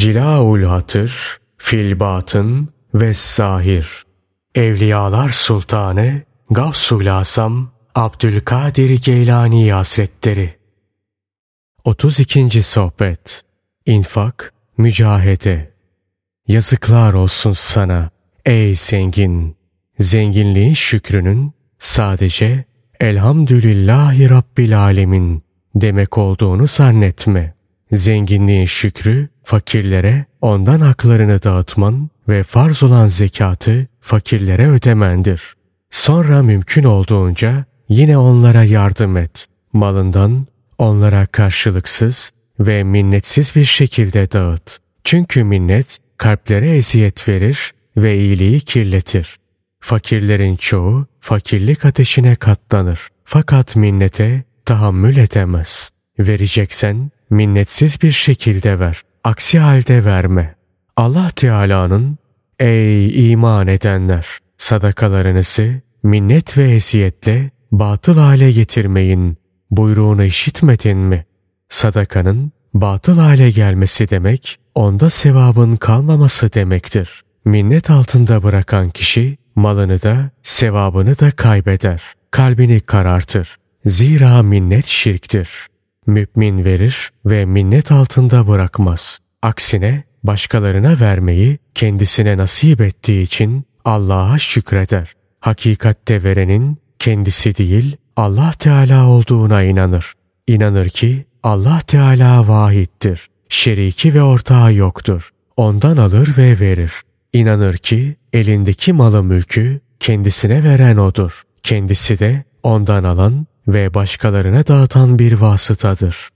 Cilaul Hatır, Filbatın ve Zahir. Evliyalar Sultanı Gavsul Asam Abdülkadir Geylani Hazretleri 32. Sohbet İnfak, Mücahede Yazıklar olsun sana ey zengin! Zenginliğin şükrünün sadece Elhamdülillahi Rabbil Alemin demek olduğunu zannetme. Zenginliğin şükrü fakirlere ondan haklarını dağıtman ve farz olan zekatı fakirlere ödemendir. Sonra mümkün olduğunca yine onlara yardım et. Malından onlara karşılıksız ve minnetsiz bir şekilde dağıt. Çünkü minnet kalplere eziyet verir ve iyiliği kirletir. Fakirlerin çoğu fakirlik ateşine katlanır. Fakat minnete tahammül edemez. Vereceksen minnetsiz bir şekilde ver. Aksi halde verme. Allah Teala'nın ey iman edenler sadakalarınızı minnet ve eziyetle batıl hale getirmeyin buyruğunu işitmedin mi? Sadakanın batıl hale gelmesi demek onda sevabın kalmaması demektir. Minnet altında bırakan kişi malını da sevabını da kaybeder. Kalbini karartır. Zira minnet şirktir. Mümin verir ve minnet altında bırakmaz. Aksine başkalarına vermeyi kendisine nasip ettiği için Allah'a şükreder. Hakikatte verenin kendisi değil Allah Teala olduğuna inanır. İnanır ki Allah Teala vahittir. Şeriki ve ortağı yoktur. Ondan alır ve verir. İnanır ki elindeki malı mülkü kendisine veren odur. Kendisi de ondan alan ve başkalarına dağıtan bir vasıtadır.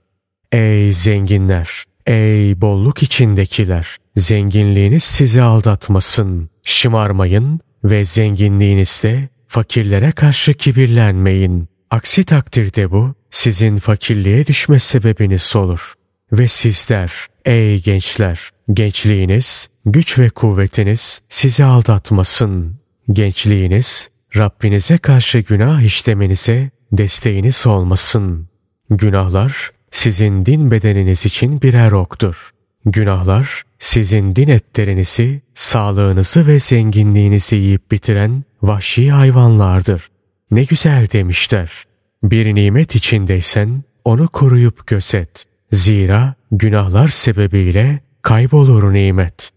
Ey zenginler! Ey bolluk içindekiler! Zenginliğiniz sizi aldatmasın. Şımarmayın ve zenginliğinizde fakirlere karşı kibirlenmeyin. Aksi takdirde bu sizin fakirliğe düşme sebebiniz olur. Ve sizler ey gençler gençliğiniz, güç ve kuvvetiniz sizi aldatmasın. Gençliğiniz Rabbinize karşı günah işlemenize desteğiniz olmasın. Günahlar sizin din bedeniniz için birer oktur. Günahlar sizin din etlerinizi, sağlığınızı ve zenginliğinizi yiyip bitiren vahşi hayvanlardır. Ne güzel demişler. Bir nimet içindeysen onu koruyup gözet. Zira günahlar sebebiyle kaybolur nimet.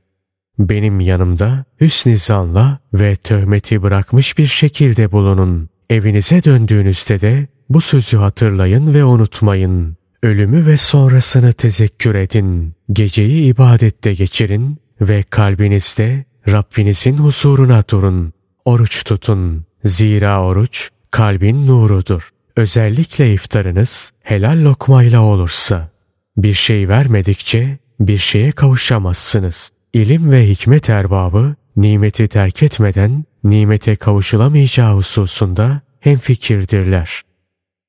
Benim yanımda hüsn zanla ve töhmeti bırakmış bir şekilde bulunun. Evinize döndüğünüzde de bu sözü hatırlayın ve unutmayın. Ölümü ve sonrasını tezekkür edin. Geceyi ibadette geçirin ve kalbinizde Rabbinizin huzuruna durun. Oruç tutun. Zira oruç kalbin nurudur. Özellikle iftarınız helal lokmayla olursa. Bir şey vermedikçe bir şeye kavuşamazsınız. İlim ve hikmet erbabı nimeti terk etmeden nimete kavuşulamayacağı hususunda hemfikirdirler.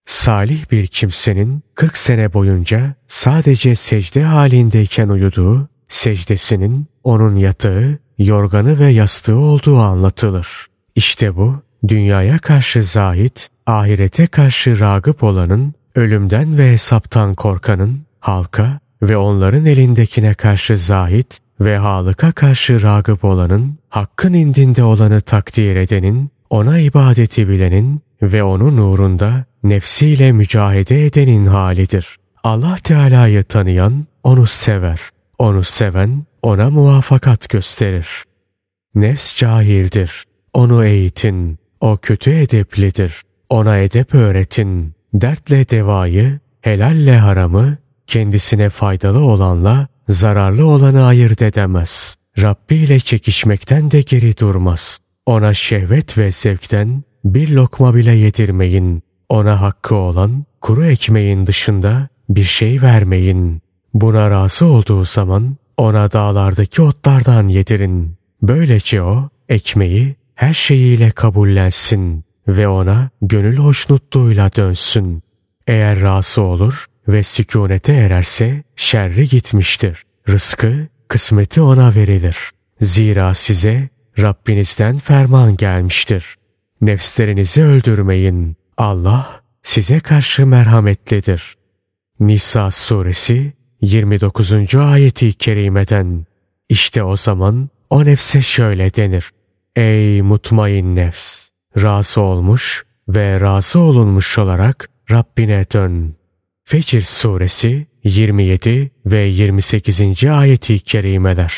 Salih bir kimsenin 40 sene boyunca sadece secde halindeyken uyuduğu, secdesinin onun yatağı, yorganı ve yastığı olduğu anlatılır. İşte bu, dünyaya karşı zahit, ahirete karşı ragıp olanın, ölümden ve hesaptan korkanın, halka ve onların elindekine karşı zahit ve halıka karşı ragıp olanın, hakkın indinde olanı takdir edenin, ona ibadeti bilenin ve onun nurunda nefsiyle mücahede edenin halidir. Allah Teala'yı tanıyan onu sever. Onu seven ona muvafakat gösterir. Nefs cahildir. Onu eğitin. O kötü edeplidir. Ona edep öğretin. Dertle devayı, helalle haramı, kendisine faydalı olanla zararlı olanı ayırt edemez. Rabbi ile çekişmekten de geri durmaz. Ona şehvet ve zevkten bir lokma bile yedirmeyin. Ona hakkı olan kuru ekmeğin dışında bir şey vermeyin. Buna razı olduğu zaman ona dağlardaki otlardan yedirin. Böylece o ekmeği her şeyiyle kabullensin ve ona gönül hoşnutluğuyla dönsün. Eğer razı olur ve sükunete ererse şerri gitmiştir. Rızkı, kısmeti ona verilir. Zira size Rabbinizden ferman gelmiştir. Nefslerinizi öldürmeyin. Allah size karşı merhametlidir. Nisa suresi 29. ayeti kerimeden. İşte o zaman o nefse şöyle denir. Ey mutmain nefs! Razı olmuş ve razı olunmuş olarak Rabbine dön. Fecr suresi 27 ve 28. ayeti kerimeler.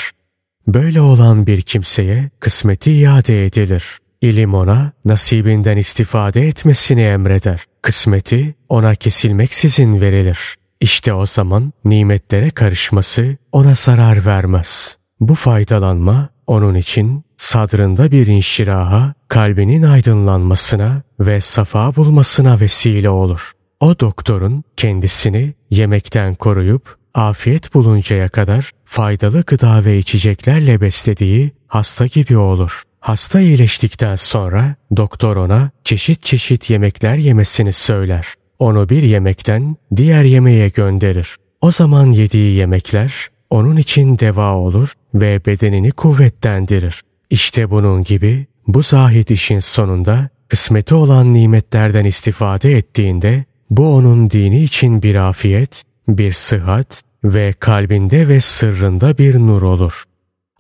Böyle olan bir kimseye kısmeti iade edilir. İlim ona nasibinden istifade etmesini emreder. Kısmeti ona kesilmeksizin verilir. İşte o zaman nimetlere karışması ona zarar vermez. Bu faydalanma onun için sadrında bir inşiraha, kalbinin aydınlanmasına ve safa bulmasına vesile olur. O doktorun kendisini yemekten koruyup afiyet buluncaya kadar faydalı gıda ve içeceklerle beslediği hasta gibi olur. Hasta iyileştikten sonra doktor ona çeşit çeşit yemekler yemesini söyler. Onu bir yemekten diğer yemeğe gönderir. O zaman yediği yemekler onun için deva olur ve bedenini kuvvetlendirir. İşte bunun gibi bu zahid işin sonunda kısmeti olan nimetlerden istifade ettiğinde bu onun dini için bir afiyet, bir sıhhat ve kalbinde ve sırrında bir nur olur.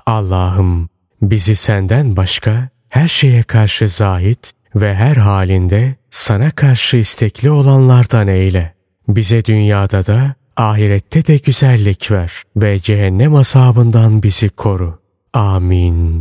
Allah'ım bizi senden başka her şeye karşı zahit ve her halinde sana karşı istekli olanlardan eyle. Bize dünyada da ahirette de güzellik ver ve cehennem azabından bizi koru. Amin.